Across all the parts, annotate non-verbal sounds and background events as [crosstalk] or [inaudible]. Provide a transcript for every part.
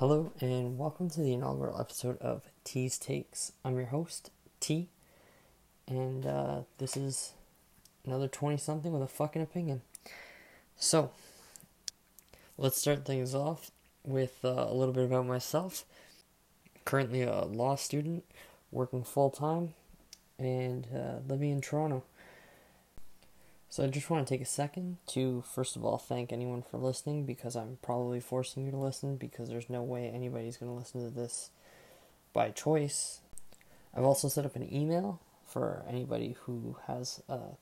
Hello and welcome to the inaugural episode of T's Takes. I'm your host, T, and uh, this is another 20 something with a fucking opinion. So, let's start things off with uh, a little bit about myself. Currently a law student, working full time, and uh, living in Toronto. So I just want to take a second to first of all thank anyone for listening because I'm probably forcing you to listen because there's no way anybody's going to listen to this by choice. I've also set up an email for anybody who has uh,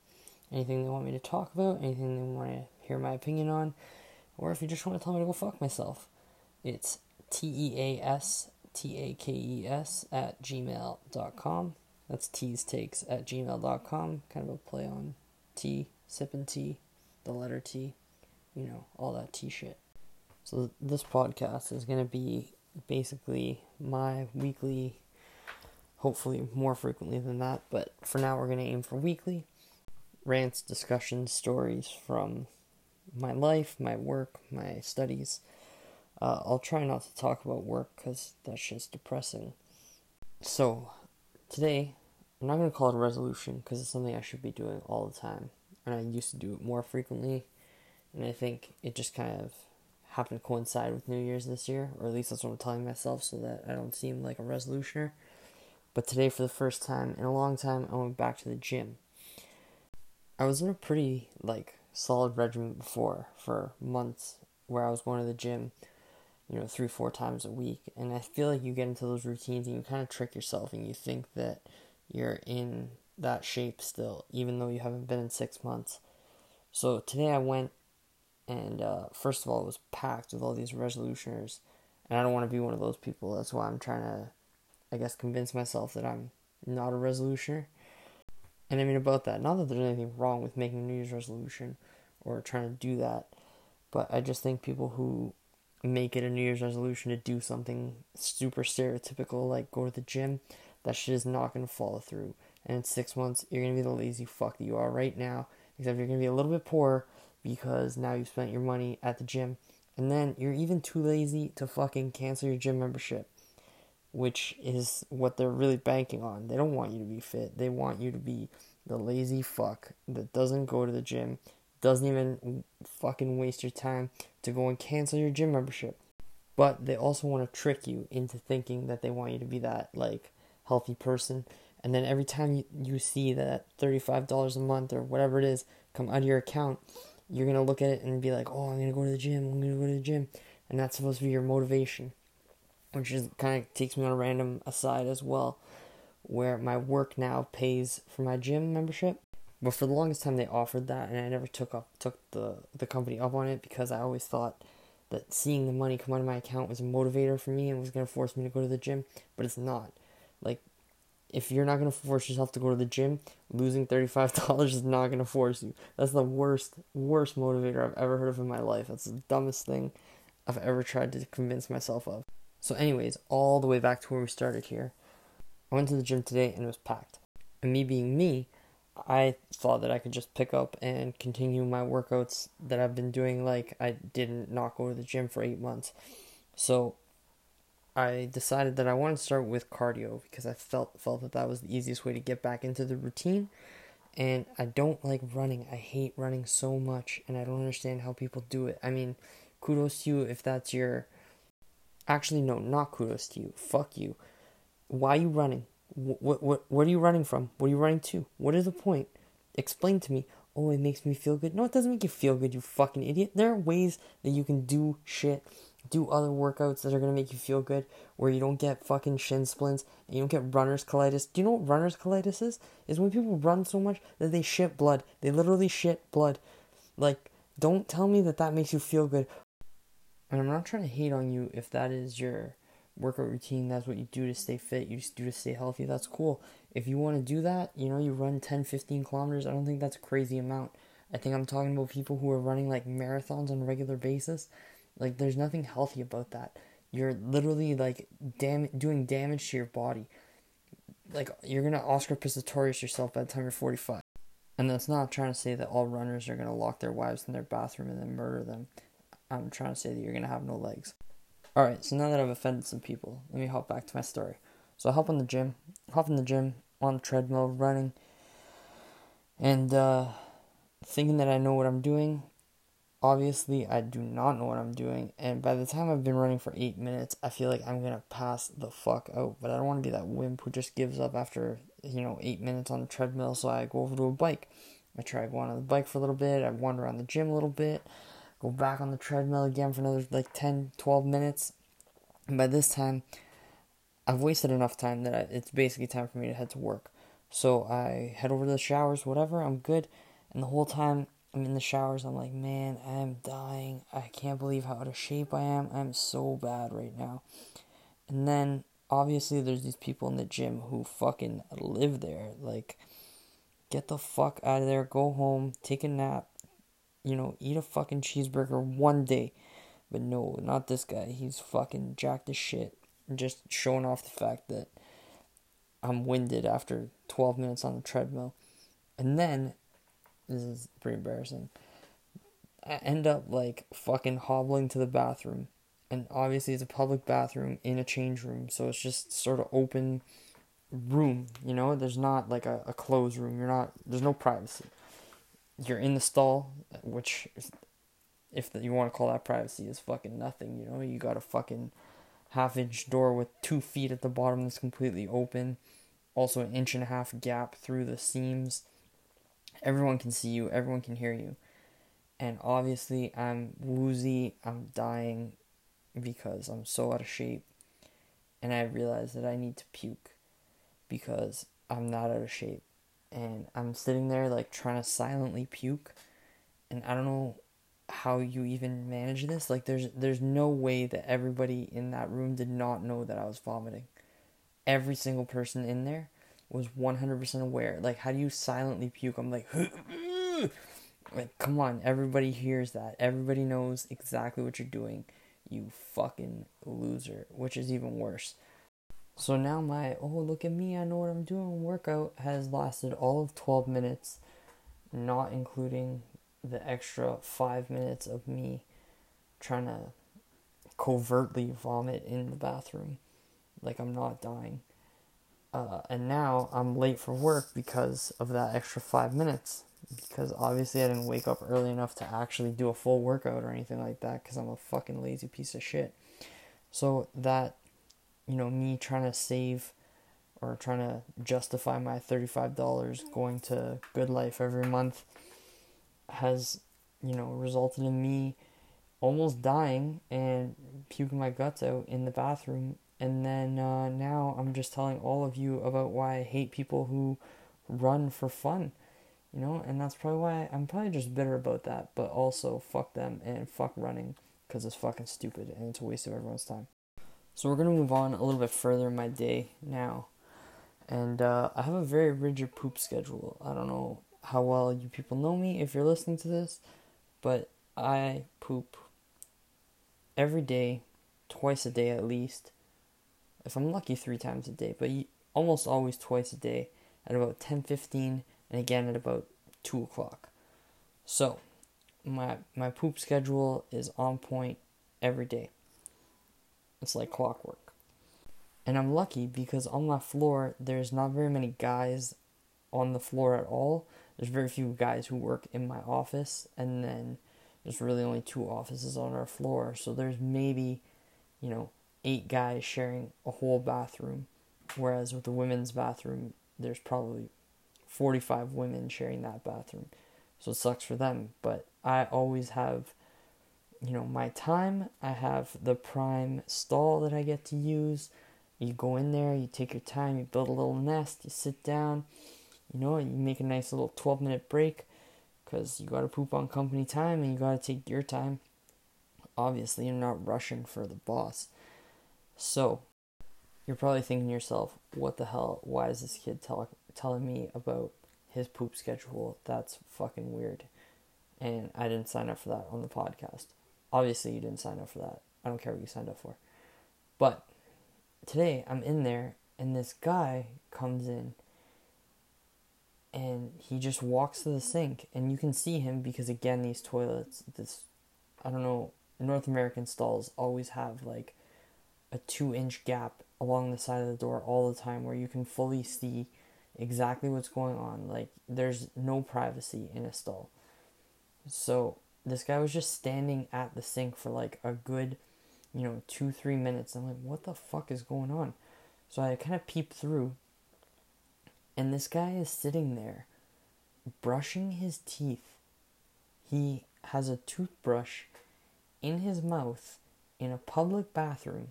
anything they want me to talk about, anything they want to hear my opinion on, or if you just want to tell me to go fuck myself. It's T E A S T A K E S at gmail.com. That's T's Takes at gmail.com. Kind of a play on T sipping tea, the letter T, you know, all that T shit. So this podcast is going to be basically my weekly, hopefully more frequently than that, but for now we're going to aim for weekly rants, discussions, stories from my life, my work, my studies. Uh, I'll try not to talk about work because that's just depressing. So, today, I'm not going to call it a resolution because it's something I should be doing all the time and I used to do it more frequently. And I think it just kind of happened to coincide with New Year's this year, or at least that's what I'm telling myself so that I don't seem like a resolutioner. But today, for the first time in a long time, I went back to the gym. I was in a pretty like solid regimen before for months where I was going to the gym, you know, three, four times a week. And I feel like you get into those routines and you kind of trick yourself and you think that you're in that shape still, even though you haven't been in six months. So today I went, and uh, first of all, it was packed with all these resolutioners, and I don't want to be one of those people. That's why I'm trying to, I guess, convince myself that I'm not a resolutioner. And I mean, about that, not that there's anything wrong with making a New Year's resolution or trying to do that, but I just think people who make it a New Year's resolution to do something super stereotypical, like go to the gym, that shit is not to follow through and in six months you're gonna be the lazy fuck that you are right now. Except you're gonna be a little bit poorer because now you spent your money at the gym, and then you're even too lazy to fucking cancel your gym membership, which is what they're really banking on. They don't want you to be fit. They want you to be the lazy fuck that doesn't go to the gym, doesn't even fucking waste your time to go and cancel your gym membership. But they also want to trick you into thinking that they want you to be that like healthy person and then every time you, you see that $35 a month or whatever it is come out of your account you're to look at it and be like oh i'm to go to the gym i'm to go to the gym. And that's supposed to be your motivation which is kind of takes me on a random aside as well where my work now pays for my gym membership. But for the longest time they offered that and i never took up took the the company up on it because i always thought that seeing the money come out of my account was a motivator for me and was going to force me to go to the gym but it's not if you're not going to force yourself to go to the gym, losing $35 [laughs] is not going to force you. That's the worst, worst motivator I've ever heard of in my life. That's the dumbest thing I've ever tried to convince myself of. So, anyways, all the way back to where we started here. I went to the gym today and it was packed. And me being me, I thought that I could just pick up and continue my workouts that I've been doing like I didn't not go to the gym for eight months. So I decided that I wanted to start with cardio because I felt felt that that was the easiest way to get back into the routine. And I don't like running. I hate running so much, and I don't understand how people do it. I mean, kudos to you if that's your. Actually, no, not kudos to you. Fuck you. Why are you running? What what what, are you running from? What are you running to? What is the point? Explain to me. Oh, it makes me feel good. No, it doesn't make you feel good, you fucking idiot. There are ways that you can do shit do other workouts that are gonna make you feel good, where you don't get fucking shin splints and you don't get runner's colitis. Do you know what runner's colitis is? Is when people run so much that they shit blood. They literally shit blood. Like, don't tell me that that makes you feel good. And I'm not trying to hate on you if that is your workout routine. That's what you do to stay fit. You just do to stay healthy. That's cool. If you want to do that, you know, you run 10, 15 kilometers. I don't think that's a crazy amount. I think I'm talking about people who are running like marathons on a regular basis. Like there's nothing healthy about that. You're literally like dam- doing damage to your body. Like you're gonna Oscar Pistorius yourself by the time you're 45. And that's not trying to say that all runners are gonna lock their wives in their bathroom and then murder them. I'm trying to say that you're gonna have no legs. Alright, so now that I've offended some people, let me hop back to my story. So I hop on the gym, hop in the gym, on the treadmill, running, and uh, thinking that I know what I'm doing. Obviously, I do not know what I'm doing, and by the time I've been running for eight minutes, I feel like I'm gonna pass the fuck out. But I don't want to be that wimp who just gives up after you know eight minutes on the treadmill. So I go over to a bike. I try going on the bike for a little bit. I wander around the gym a little bit. Go back on the treadmill again for another like 10, 12 minutes. And by this time, I've wasted enough time that I, it's basically time for me to head to work. So I head over to the showers, whatever, I'm good. And the whole time I'm in the showers, I'm like, man, I am dying. I can't believe how out of shape I am. I'm so bad right now. And then obviously there's these people in the gym who fucking live there. Like, get the fuck out of there, go home, take a nap, you know, eat a fucking cheeseburger one day. But no, not this guy. He's fucking jacked as shit just showing off the fact that I'm winded after 12 minutes on the treadmill. And then, this is pretty embarrassing. I end up like fucking hobbling to the bathroom. And obviously, it's a public bathroom in a change room, so it's just sort of open room, you know? There's not like a, a closed room. You're not, there's no privacy. You're in the stall, which, if you want to call that privacy, is fucking nothing, you know? You got a fucking half inch door with two feet at the bottom that's completely open. Also, an inch and a half gap through the seams. Everyone can see you, everyone can hear you. And obviously, I'm woozy, I'm dying because I'm so out of shape. And I realize that I need to puke because I'm not out of shape. And I'm sitting there, like, trying to silently puke. And I don't know how you even manage this. Like there's there's no way that everybody in that room did not know that I was vomiting. Every single person in there was 100% aware. Like how do you silently puke? I'm like [laughs] like come on, everybody hears that. Everybody knows exactly what you're doing. You fucking loser, which is even worse. So now my oh look at me, I know what I'm doing workout has lasted all of 12 minutes, not including the extra five minutes of me trying to covertly vomit in the bathroom like I'm not dying. Uh, and now I'm late for work because of that extra five minutes. Because obviously I didn't wake up early enough to actually do a full workout or anything like that because I'm a fucking lazy piece of shit. So that, you know, me trying to save or trying to justify my $35 going to GoodLife every month has, you know, resulted in me almost dying and puking my guts out in the bathroom. And then uh, now I'm just telling all of you about why I hate people who run for fun, you know, and that's probably why I'm probably just bitter about that. But also, fuck them and fuck running because it's fucking stupid and it's a waste of everyone's time. So we're gonna move on a little bit further in my day now, and uh, I have a very rigid poop schedule. I don't know how well you people know me if you're listening to this, but I poop every day, twice a day at least. If I'm lucky, three times a day, but almost always twice a day at about 10:15 and again at about two o'clock. So, my my poop schedule is on point every day. It's like clockwork. And I'm lucky because on my floor there's not very many guys on the floor at all there's very few guys who work in my office, and then there's really only two offices on our floor. So there's maybe, you know, eight guys sharing a whole bathroom, whereas with the women's bathroom, there's probably 45 women sharing that bathroom. So it sucks for them, but I always have you know my time i have the prime stall that i get to use you go in there you take your time you build a little nest you sit down you know, you make a nice little 12 minute break because you got to poop on company time and you got to take your time. Obviously, you're not rushing for the boss. So, you're probably thinking to yourself, what the hell? Why is this kid tell- telling me about his poop schedule? That's fucking weird. And I didn't sign up for that on the podcast. Obviously, you didn't sign up for that. I don't care what you signed up for. But today, I'm in there, and this guy comes in and he just walks to the sink and you can see him because again these toilets this i don't know north american stalls always have like a two inch gap along the side of the door all the time where you can fully see exactly what's going on. Like, there's no privacy in a stall. So, this guy was just standing at the sink for like a good, you know, two, three minutes. I'm like, what the fuck is going on? So I kind of peep through, and this guy is sitting there brushing his teeth. He has a toothbrush in his mouth in a public bathroom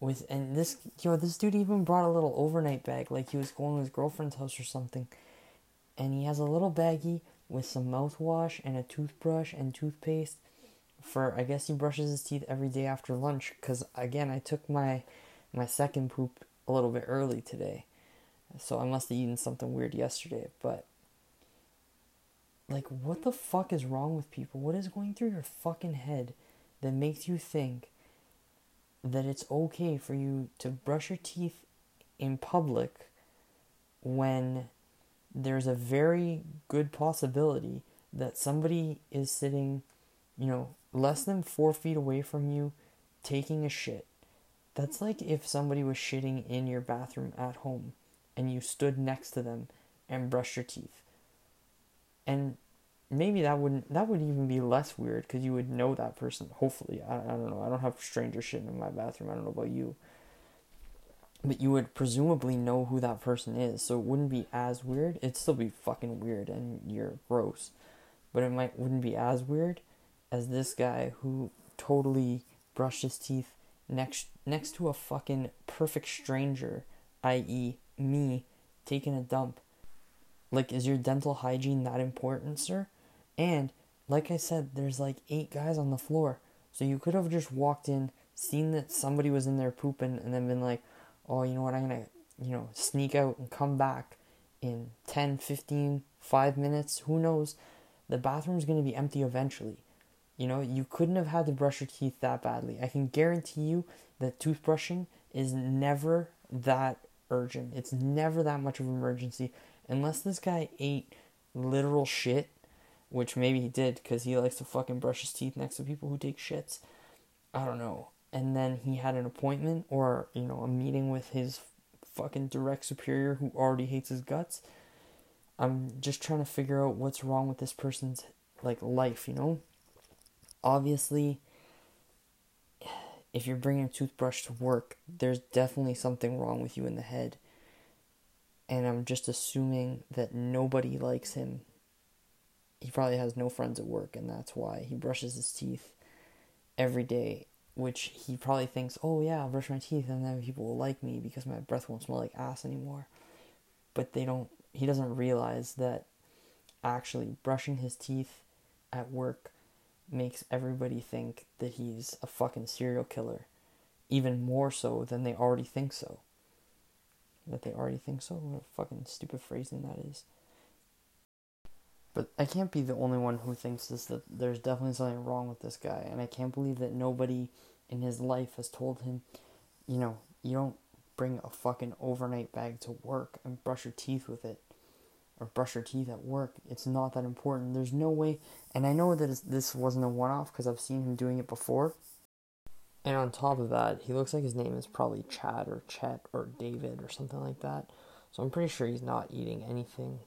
with and this yo this dude even brought a little overnight bag like he was going to his girlfriend's house or something. And he has a little baggie with some mouthwash and a toothbrush and toothpaste for I guess he brushes his teeth every day after lunch. Cuz again I took my my second poop a little bit early today. So I must have eaten something weird yesterday but like what the fuck is wrong with people? What is going through your fucking head that makes you think that it's okay for you to brush your teeth in public when there's a very good possibility that somebody is sitting, you know, less than four feet away from you taking a shit. That's like if somebody was shitting in your bathroom at home and you stood next to them and brushed your teeth. And maybe that wouldn't that would even be less weird because you would know that person. Hopefully, I, I don't know. I don't have stranger shit in my bathroom. I don't know about you, but you would presumably know who that person is, so it wouldn't be as weird. It'd still be fucking weird and you're gross, but it might wouldn't be as weird as this guy who totally brushed his teeth next next to a fucking perfect stranger, i.e., me taking a dump. Like, is your dental hygiene that important, sir? And like I said, there's like eight guys on the floor. So you could have just walked in, seen that somebody was in there pooping, and then been like, oh, you know what, I'm gonna, you know, sneak out and come back in 10, 15, 5 minutes. Who knows? The bathroom's gonna be empty eventually. You know, you couldn't have had to brush your teeth that badly. I can guarantee you that toothbrushing is never that urgent. It's never that much of an emergency. Unless this guy ate literal shit which maybe he did because he likes to fucking brush his teeth next to people who take shits. I don't know. And then he had an appointment or, you know, a meeting with his fucking direct superior who already hates his guts. I'm just trying to figure out what's wrong with this person's like life, you know? Obviously, if you're bringing a toothbrush to work, there's definitely something wrong with you in the head. And I'm just assuming that nobody likes him he probably has no friends at work, and that's why he brushes his teeth every day. Which he probably thinks, oh yeah, I'll brush my teeth, and then people will like me because my breath won't smell like ass anymore. But they don't. He doesn't realize that actually brushing his teeth at work makes everybody think that he's a fucking serial killer, even more so than they already think so. That they already think so. What a fucking stupid phrasing that is. But I can't be the only one who thinks this that there's definitely something wrong with this guy, and I can't believe that nobody in his life has told him, you know, you don't bring a fucking overnight bag to work and brush your teeth with it or brush your teeth at work. It's not that important. There's no way, and I know that this wasn't a one off because I've seen him doing it before. And on top of that, he looks like his name is probably Chad or Chet or David or something like that. So I'm pretty sure he's not eating anything,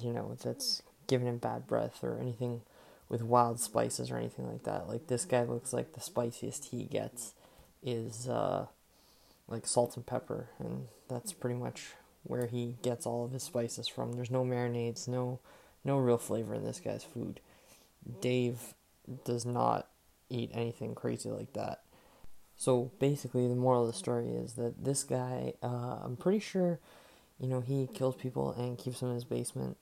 you know, that's giving him bad breath or anything with wild spices or anything like that. Like this guy looks like the spiciest he gets is uh, like salt and pepper, and that's pretty much where he gets all of his spices from. There's no marinades, no no real flavor in this guy's food. Dave does not eat anything crazy like that. So basically, the moral of the story is that this guy, uh, I'm pretty sure, you know, he kills people and keeps them in his basement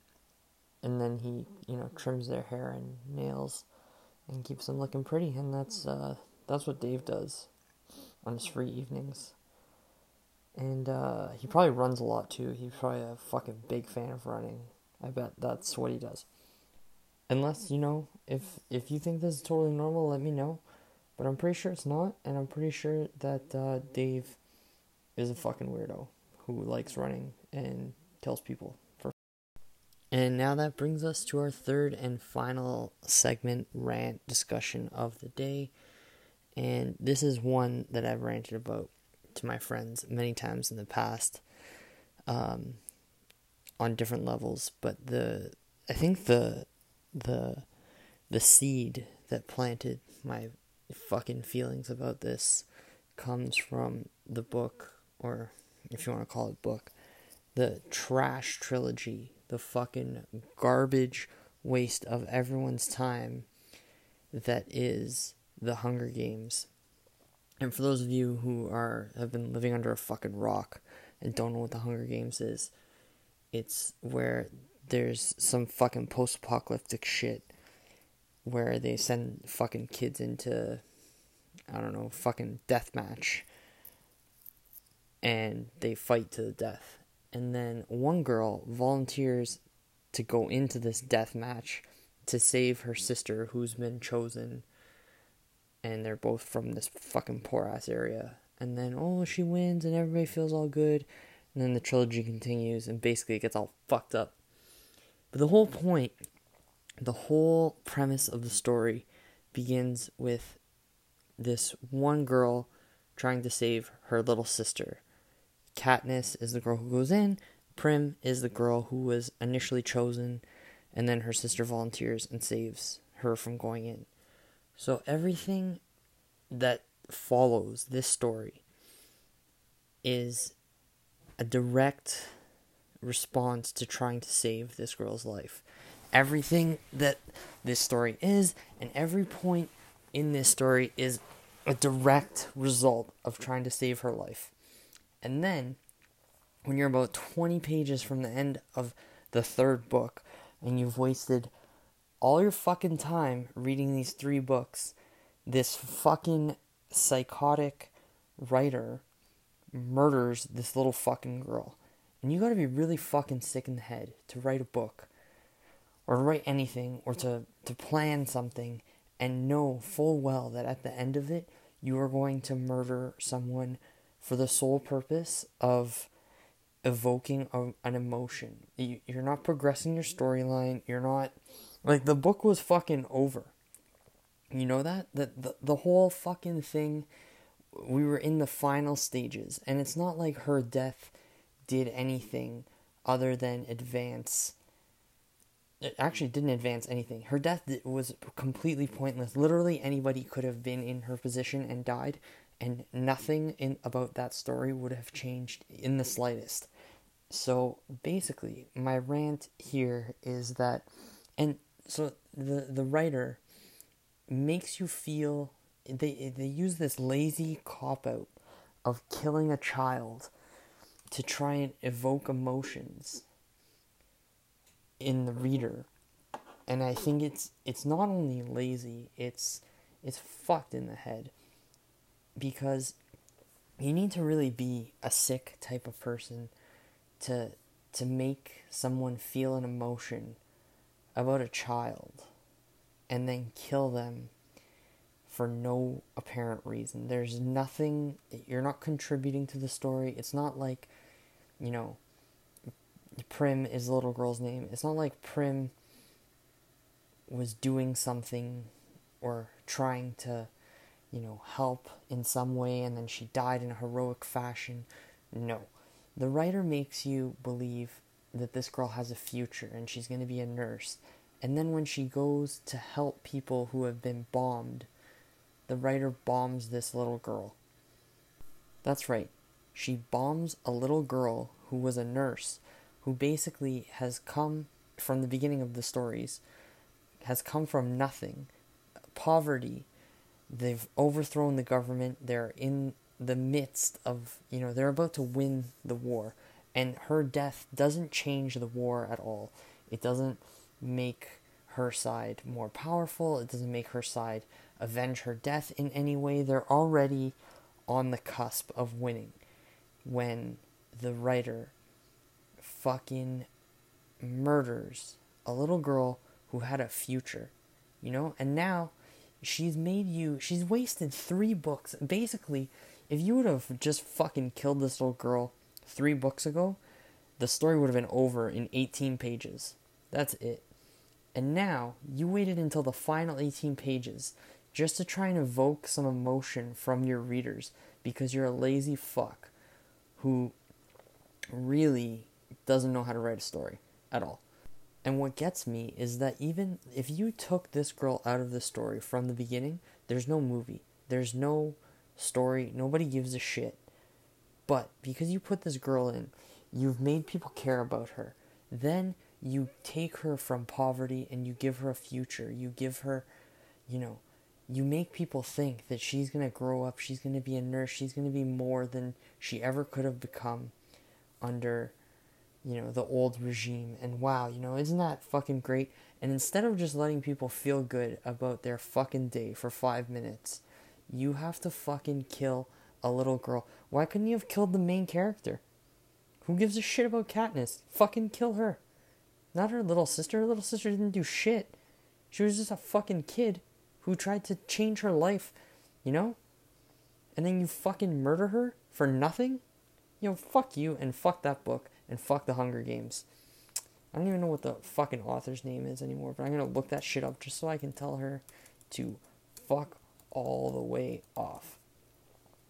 and then he you know trims their hair and nails and keeps them looking pretty and that's uh, that's what Dave does on his free evenings. And uh, he probably runs a lot too. He's probably a fucking big fan of running. I bet that's what he does. Unless you know if if you think this is totally normal let me know. But I'm pretty sure it's not and I'm pretty sure that uh, Dave is a fucking weirdo who likes running and tells people and now that brings us to our third and final segment rant discussion of the day. And this is one that I've ranted about to my friends many times in the past um, on different levels. But the I think the the the seed that planted my fucking feelings about this comes from the book, or if you want to call it book, the trash trilogy, the fucking garbage waste of everyone's time that is the Hunger Games. And for those of you who are have been living under a fucking rock and don't know what the Hunger Games is, it's where there's some fucking post-apocalyptic shit where they send fucking kids into I don't know, fucking death match and they fight to the death. And then one girl volunteers to go into this death match to save her sister who's been chosen and they're both from this fucking poor ass area. And then oh she wins and everybody feels all good and then the trilogy continues and basically it gets all fucked up. But the whole point the whole premise of the story begins with this one girl trying to save her little sister. Katniss is the girl who goes in, Prim is the girl who was initially chosen, and then her sister volunteers and saves her from going in. So everything that follows this story is a direct response to trying to save this girl's life. Everything that this story is, and every point in this story is a direct result of trying to save her life. And then, when you're about 20 pages from the end of the third book, and you've wasted all your fucking time reading these three books, this fucking psychotic writer murders this little fucking girl. And you gotta be really fucking sick in the head to write a book or write anything or to, to plan something and know full well that at the end of it, you are going to murder someone for the sole purpose of evoking a, an emotion. You, you're not progressing your storyline. You're not like the book was fucking over. You know that the, the the whole fucking thing. We were in the final stages, and it's not like her death did anything other than advance it actually didn't advance anything. Her death was completely pointless. Literally anybody could have been in her position and died, and nothing in about that story would have changed in the slightest. So basically, my rant here is that, and so the the writer makes you feel they they use this lazy cop out of killing a child to try and evoke emotions in the reader. And I think it's it's not only lazy, it's it's fucked in the head. Because you need to really be a sick type of person to to make someone feel an emotion about a child and then kill them for no apparent reason. There's nothing you're not contributing to the story. It's not like, you know, Prim is the little girl's name. It's not like Prim was doing something or trying to, you know, help in some way and then she died in a heroic fashion. No. The writer makes you believe that this girl has a future and she's going to be a nurse. And then when she goes to help people who have been bombed, the writer bombs this little girl. That's right. She bombs a little girl who was a nurse who basically has come from the beginning of the stories, has come from nothing, poverty. They've overthrown the government. They're in the midst of, you know, they're about to win the war. And her death doesn't change the war at all. It doesn't make her side more powerful. It doesn't make her side avenge her death in any way. They're already on the cusp of winning when the writer fucking murders a little girl who had a future, you know? And now she's made you, she's wasted three books. Basically, if you would have just fucking killed this little girl three books ago, the story would have been over in 18 pages. That's it. And now you waited until the final 18 pages just to try and evoke some emotion from your readers because you're a lazy fuck who really doesn't know how to write a story at all. And what gets me is that even if you took this girl out of the story from the beginning, there's no movie, there's no story, nobody gives a shit. But because you put this girl in, you've made people care about her. Then you take her from poverty and you give her a future. You give her, you know, you make people think that she's going to grow up, she's going to be a nurse, she's going to be more than she ever could have become under you know, the old regime. And wow, you know, isn't that fucking great? And instead of just letting people feel good about their fucking day for five minutes, you have to fucking kill a little girl. Why couldn't you have killed the main character? Who gives a shit about Katniss? Fucking kill her. Not her little sister. Her little sister didn't do shit. She was just a fucking kid who tried to change her life, you know? And then you fucking murder her for nothing? You know, fuck you and fuck that book and fuck the Hunger Games. I don't even know what the fucking author's name is anymore, but I'm gonna look that shit up just so I can tell her to fuck all the way off.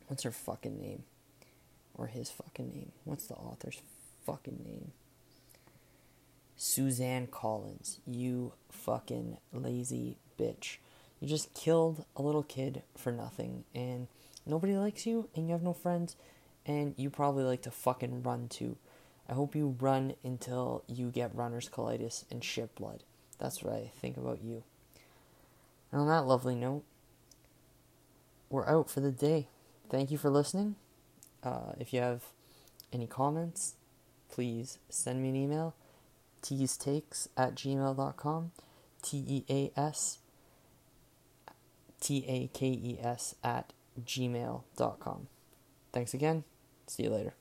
What's her fucking name? Or his fucking name? What's the author's fucking name? Suzanne Collins. You fucking lazy bitch. You just killed a little kid for nothing, and nobody likes you, and you have no friends, and you probably like to fucking run too. I hope you run until you get runner's colitis and shit blood. That's what I think about you. And on that lovely note, we're out for the day. Thank you for listening. Uh, if you have any comments, please send me an email. teastakes at gmail.com. T E A S T A K E S at gmail.com. Thanks again. See you later.